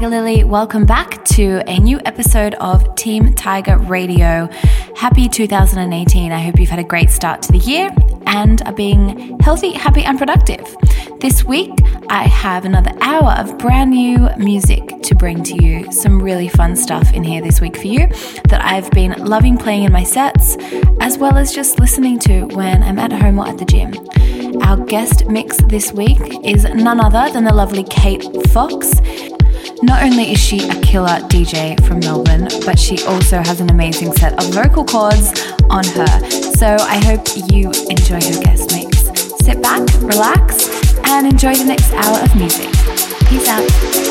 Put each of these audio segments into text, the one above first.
Tiger Lily. Welcome back to a new episode of Team Tiger Radio. Happy 2018. I hope you've had a great start to the year and are being healthy, happy, and productive. This week, I have another hour of brand new music to bring to you. Some really fun stuff in here this week for you that I've been loving playing in my sets, as well as just listening to when I'm at home or at the gym. Our guest mix this week is none other than the lovely Kate Fox. Not only is she a killer DJ from Melbourne, but she also has an amazing set of vocal cords on her. So I hope you enjoy her guest mix. Sit back, relax, and enjoy the next hour of music. Peace out.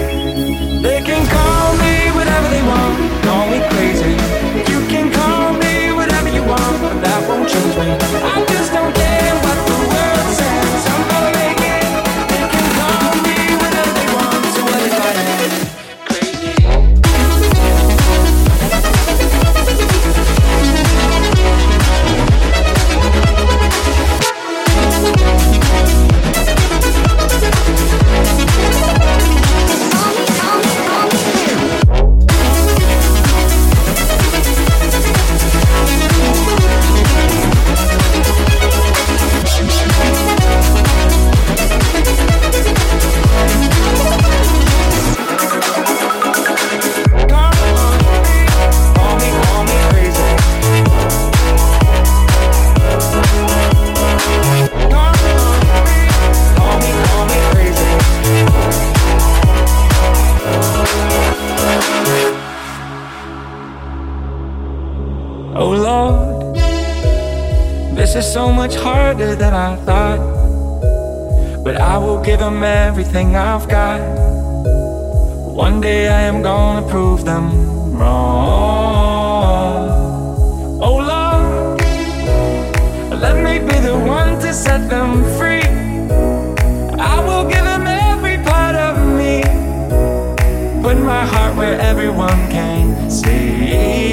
That me. I just don't care what everything I've got. One day I am gonna prove them wrong. Oh Lord, let me be the one to set them free. I will give them every part of me. Put my heart where everyone can see.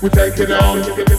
Up, take it on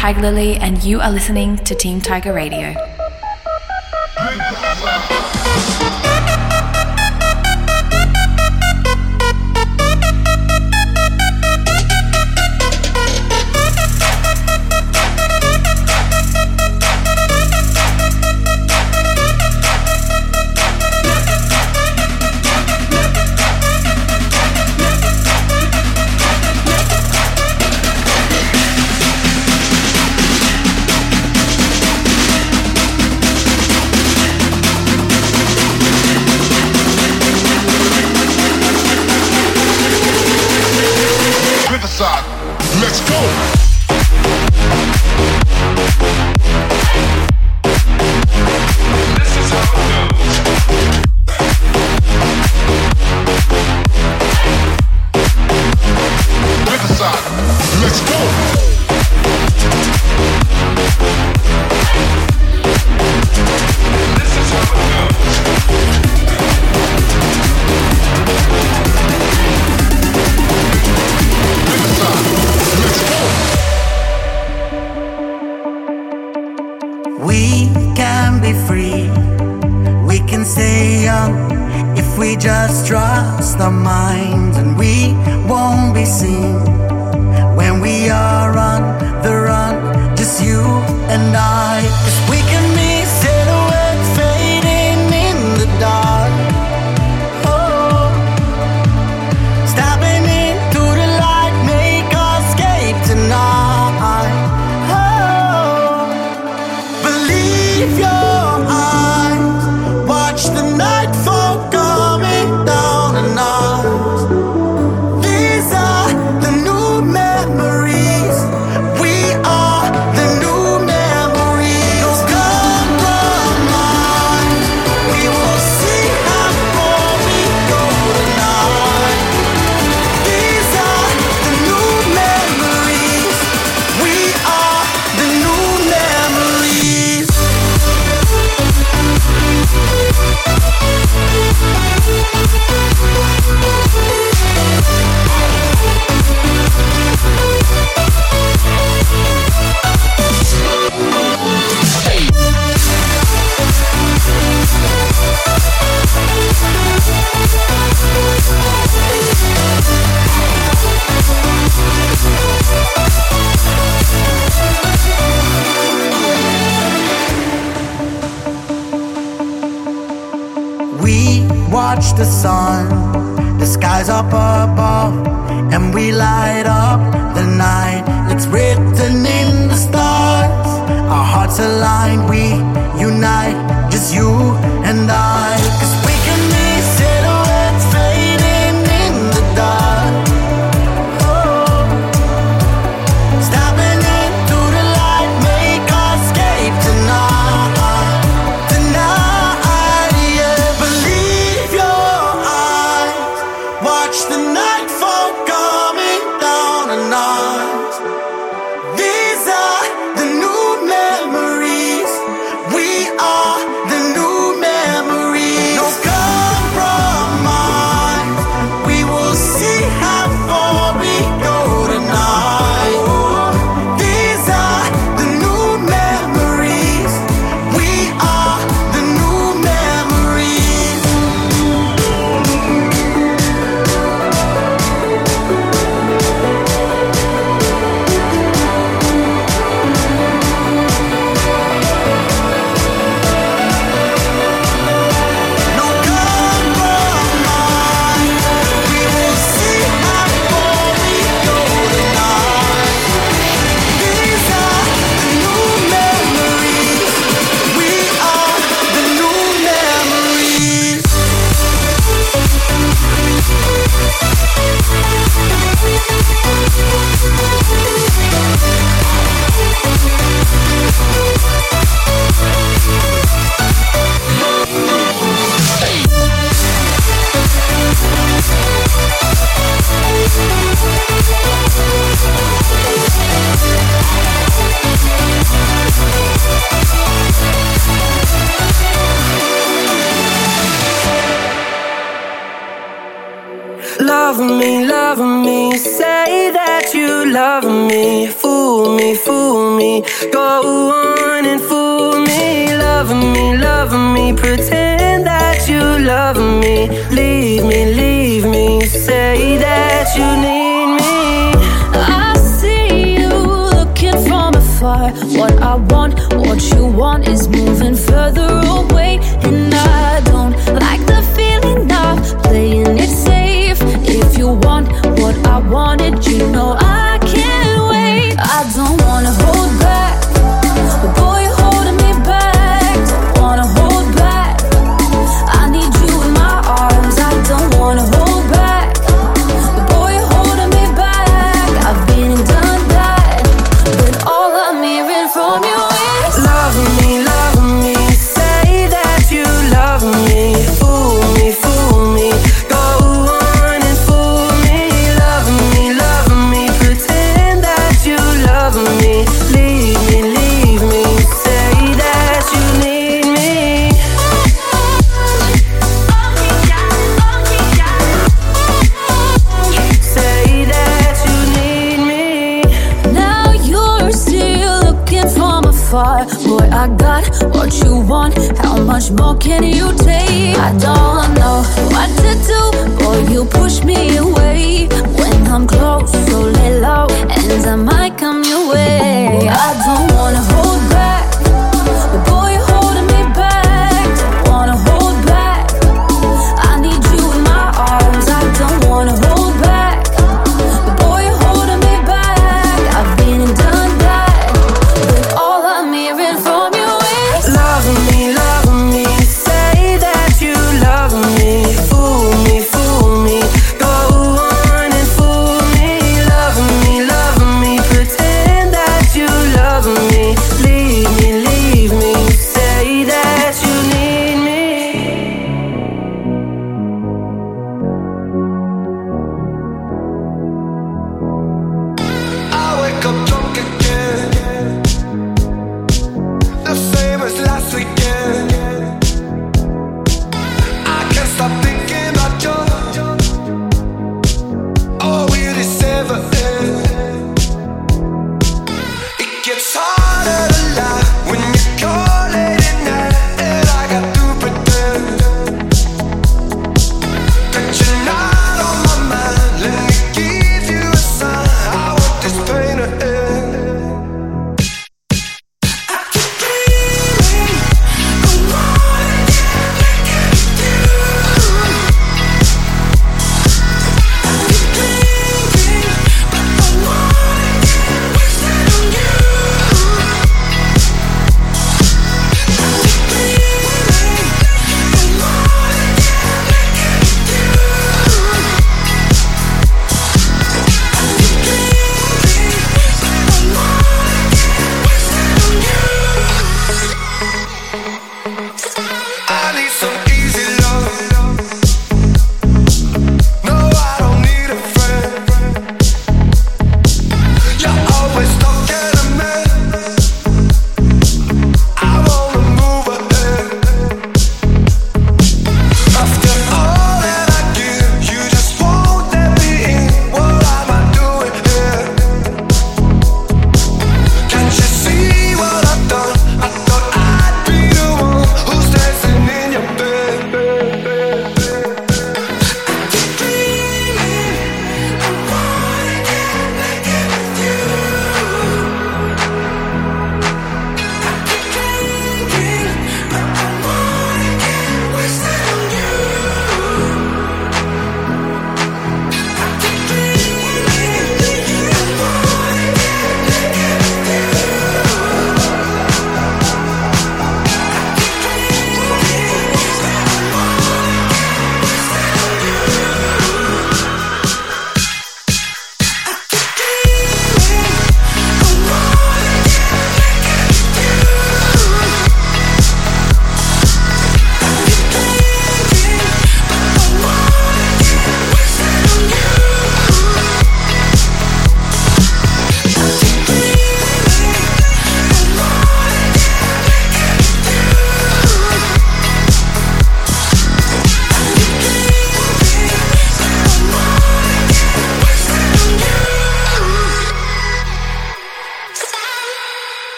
Tiger Lily, and you are listening to Team Tiger Radio.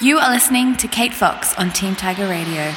You are listening to Kate Fox on Team Tiger Radio.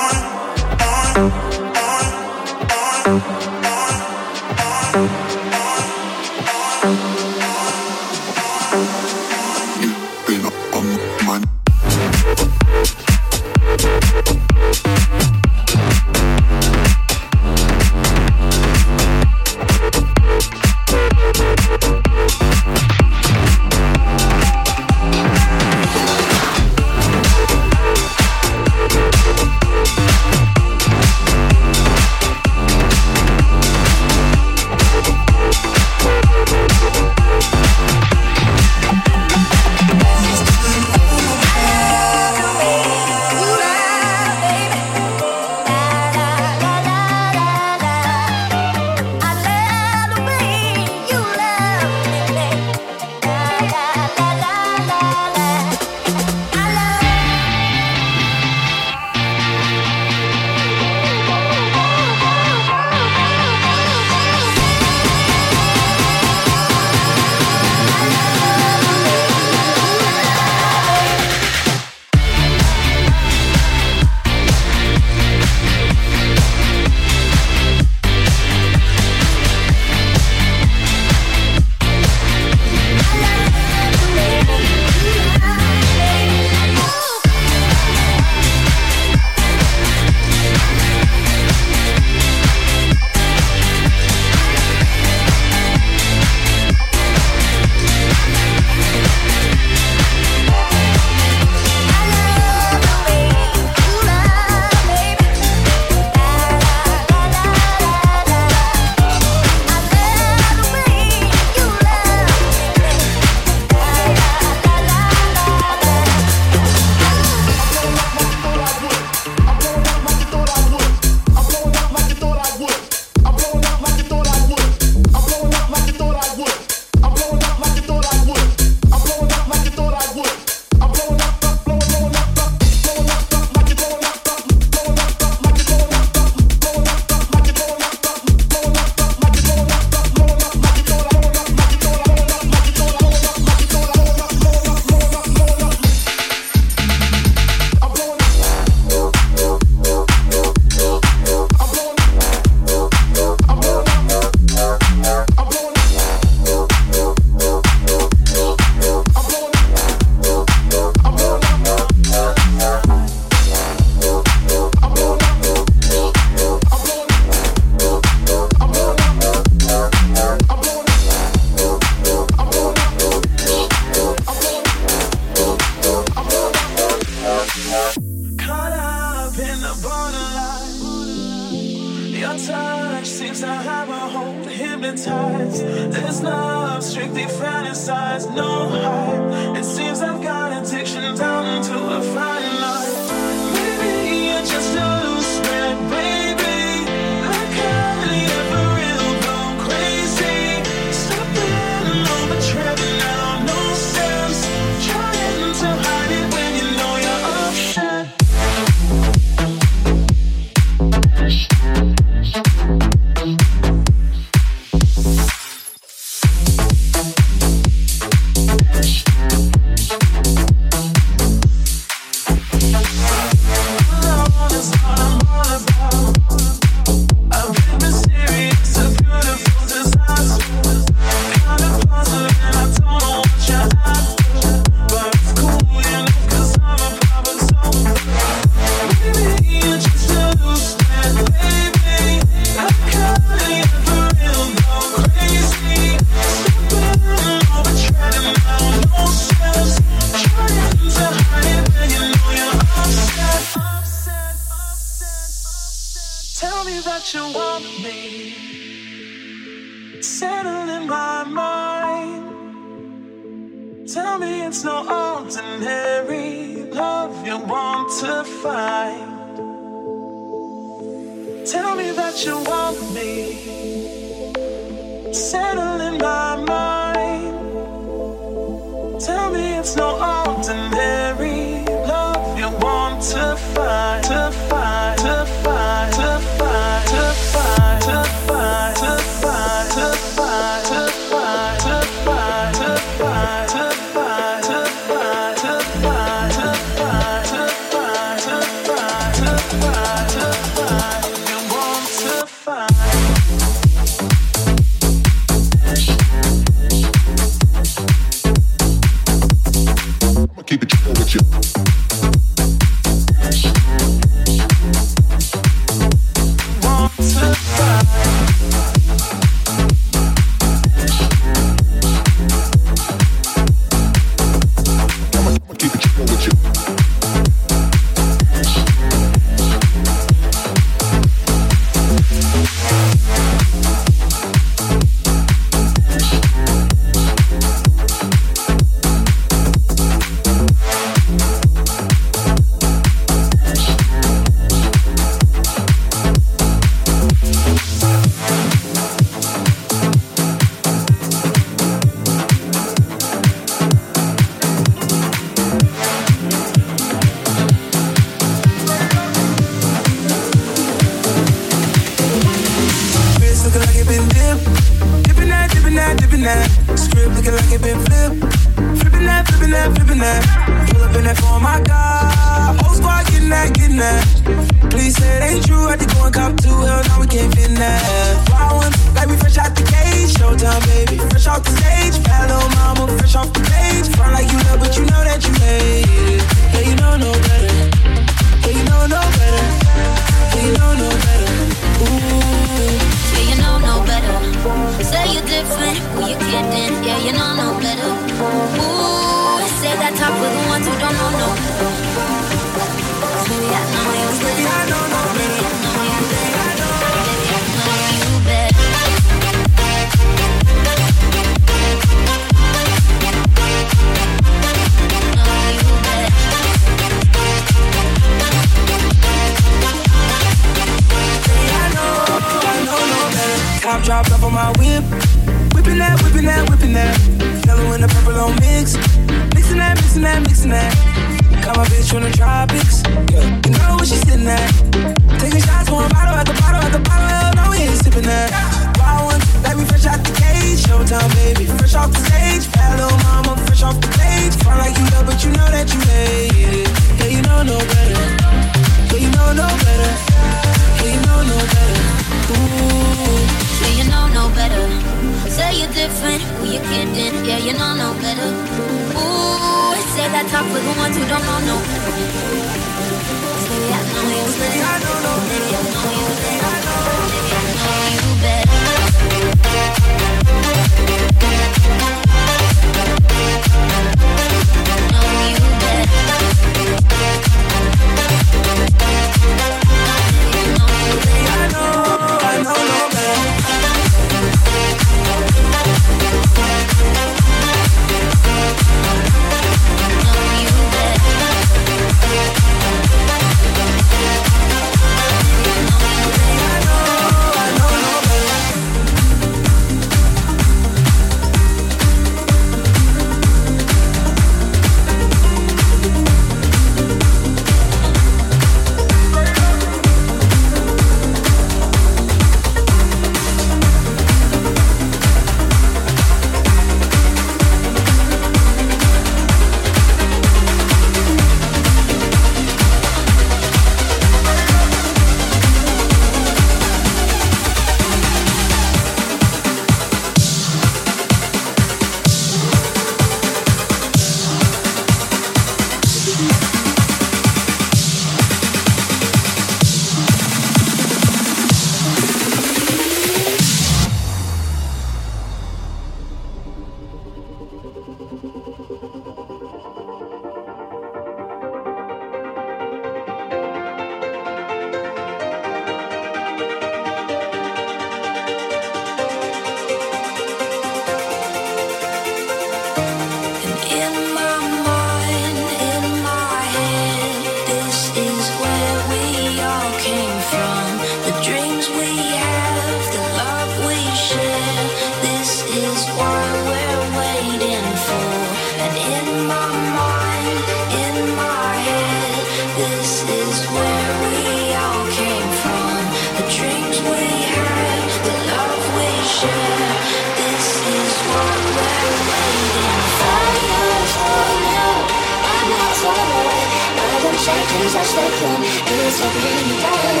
touch the It's a green day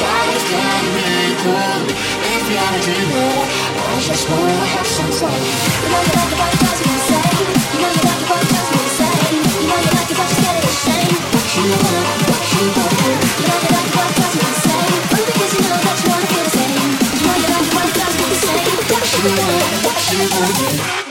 Life can be cool If you have a dream I just wanna have some fun. You know you like the body that's insane You know you like the body that's insane You know you like the body that's insane What you wanna, what you wanna You know you like the body that's insane Only because you know that you wanna feel the same. You know you like the body that's insane What you wanna, what you wanna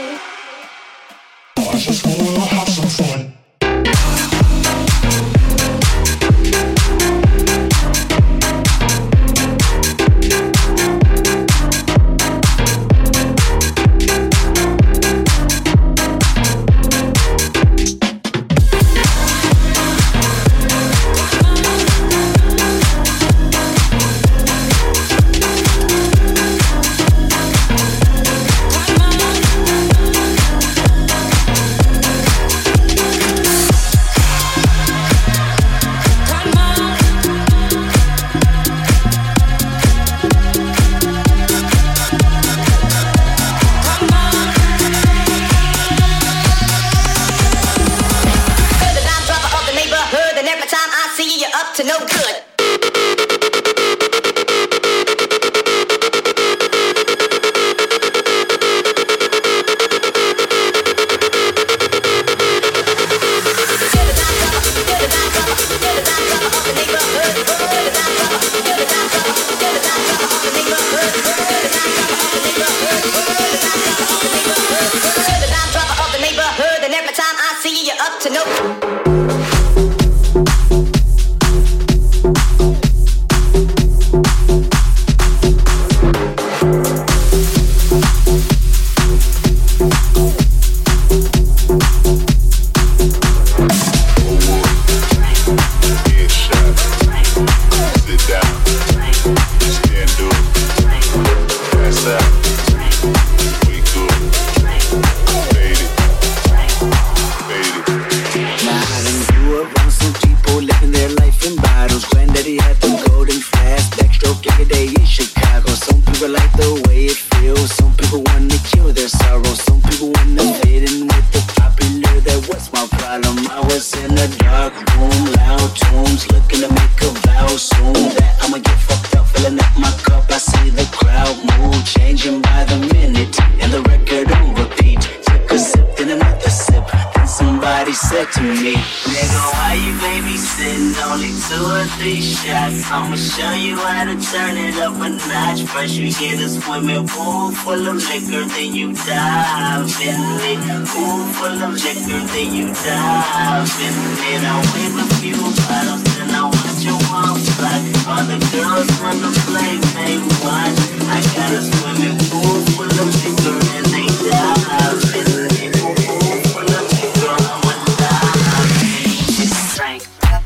to no good.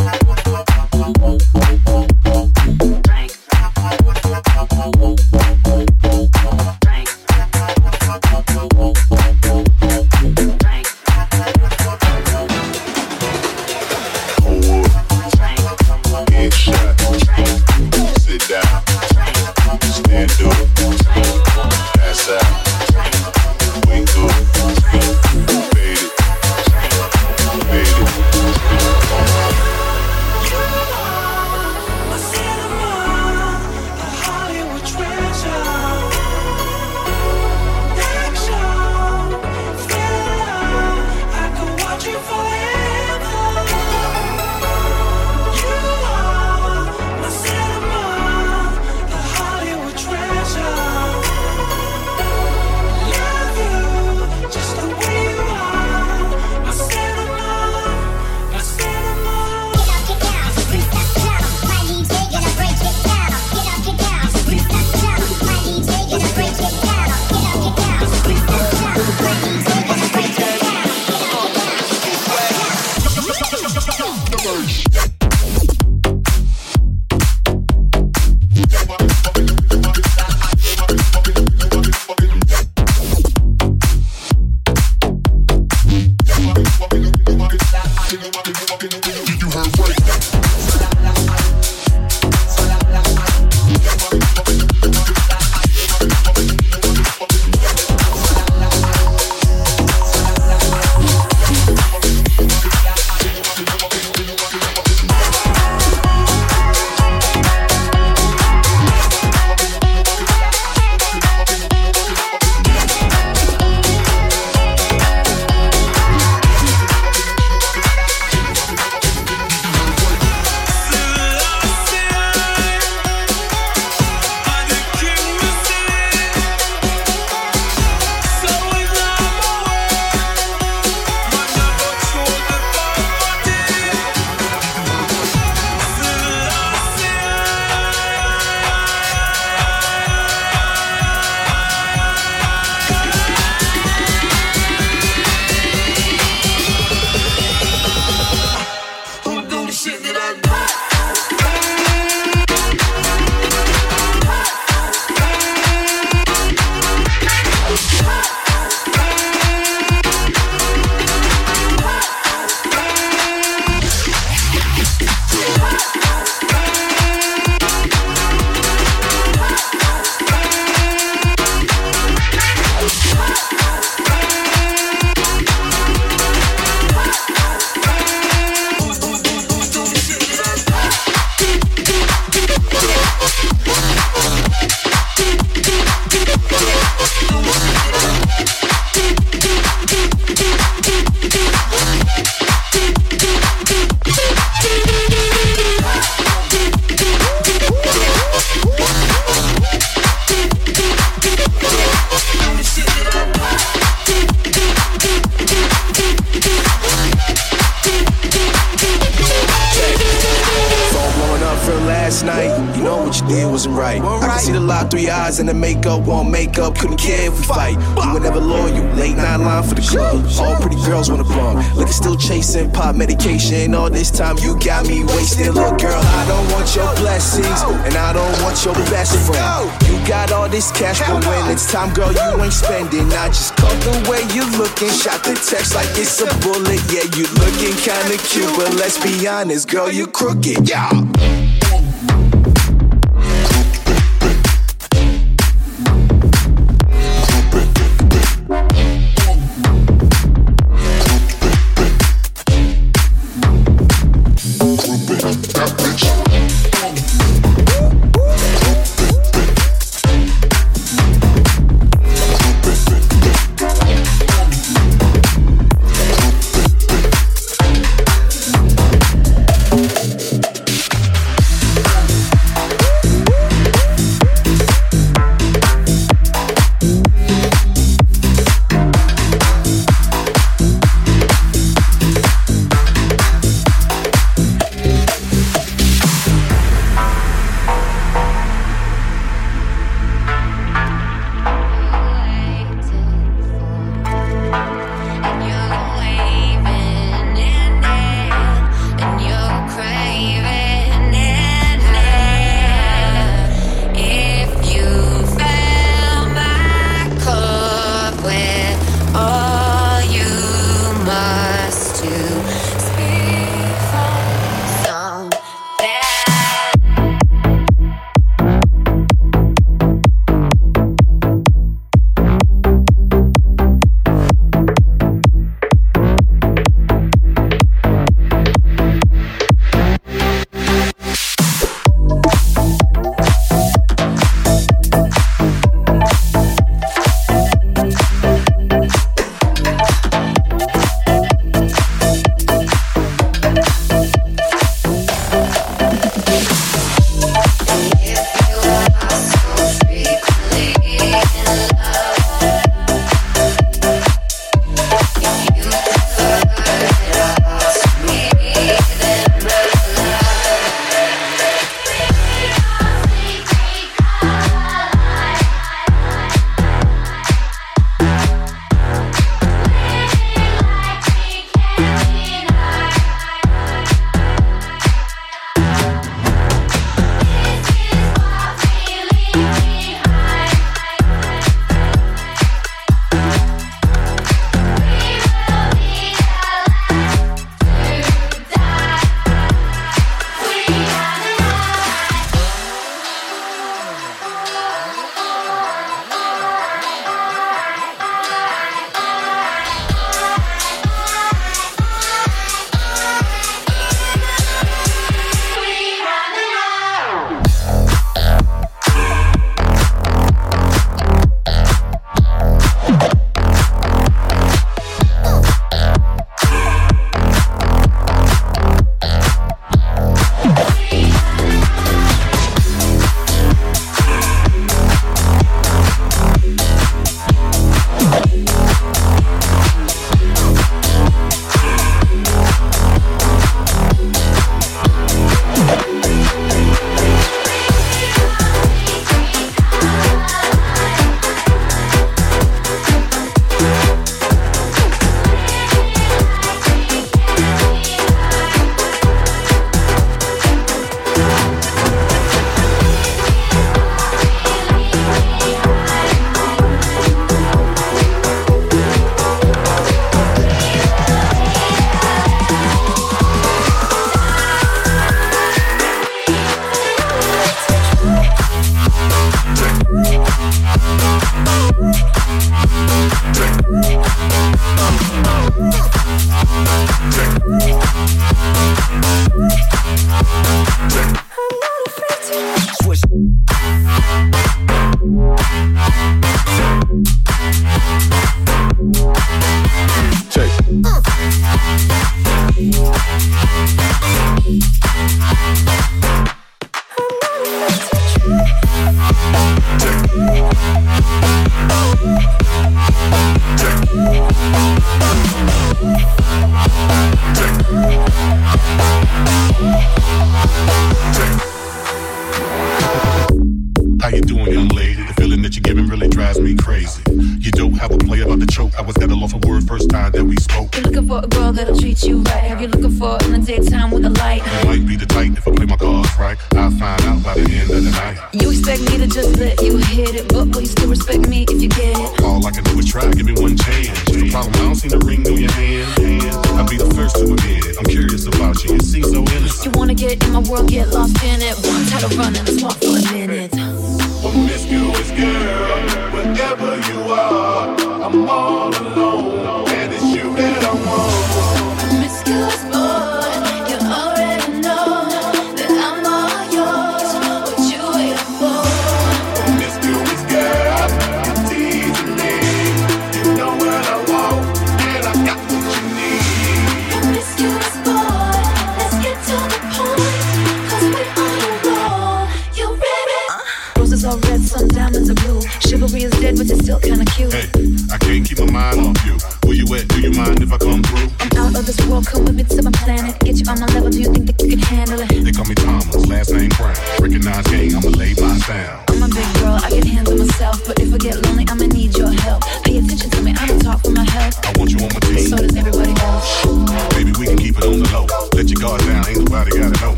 Boom, boom, boom. It's a bullet, yeah, you looking kinda cute, but let's be honest, girl, you crooked, yeah. Thank you.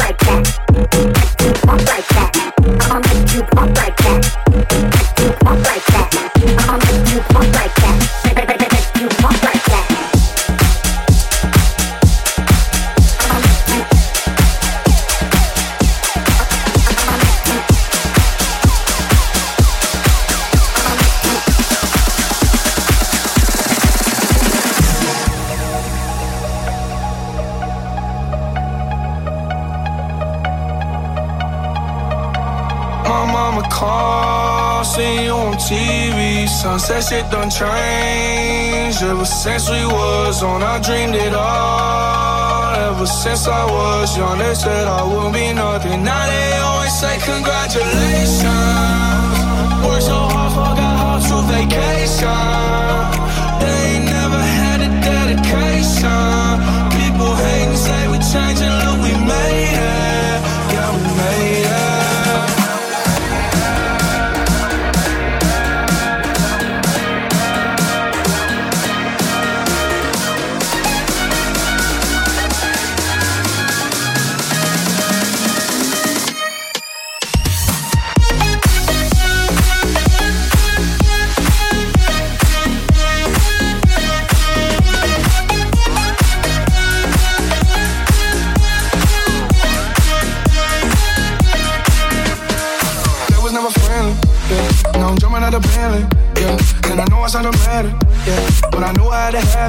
like that. since we was on, I dreamed it all. Ever since I was young, they said I would be nothing. Now they always say congratulations. Worked so hard, forgot how to vacation.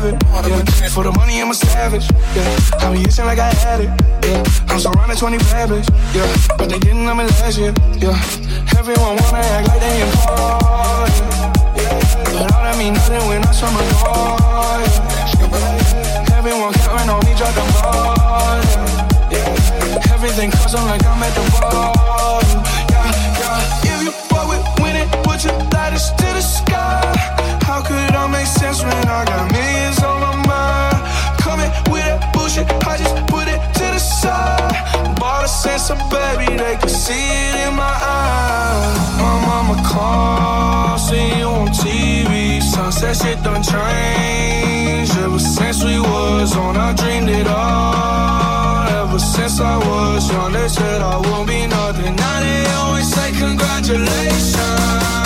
Have it, yeah. For the money, I'm a savage, yeah. I be itching like I had it, yeah. I'm surrounded 20 bad bitch, yeah. But they didn't know me last year, yeah. Everyone wanna act like they important, yeah. But all that mean nothing when I shut my door, yeah. Everyone counting on me, drop the ball, yeah. Everything cause I'm like I'm at the ball, Of baby, they can see it in my eyes. My mama called, see you on TV. Sunset shit done changed. Ever since we was on, I dreamed it all. Ever since I was young, they said I won't be nothing. Now they always say congratulations.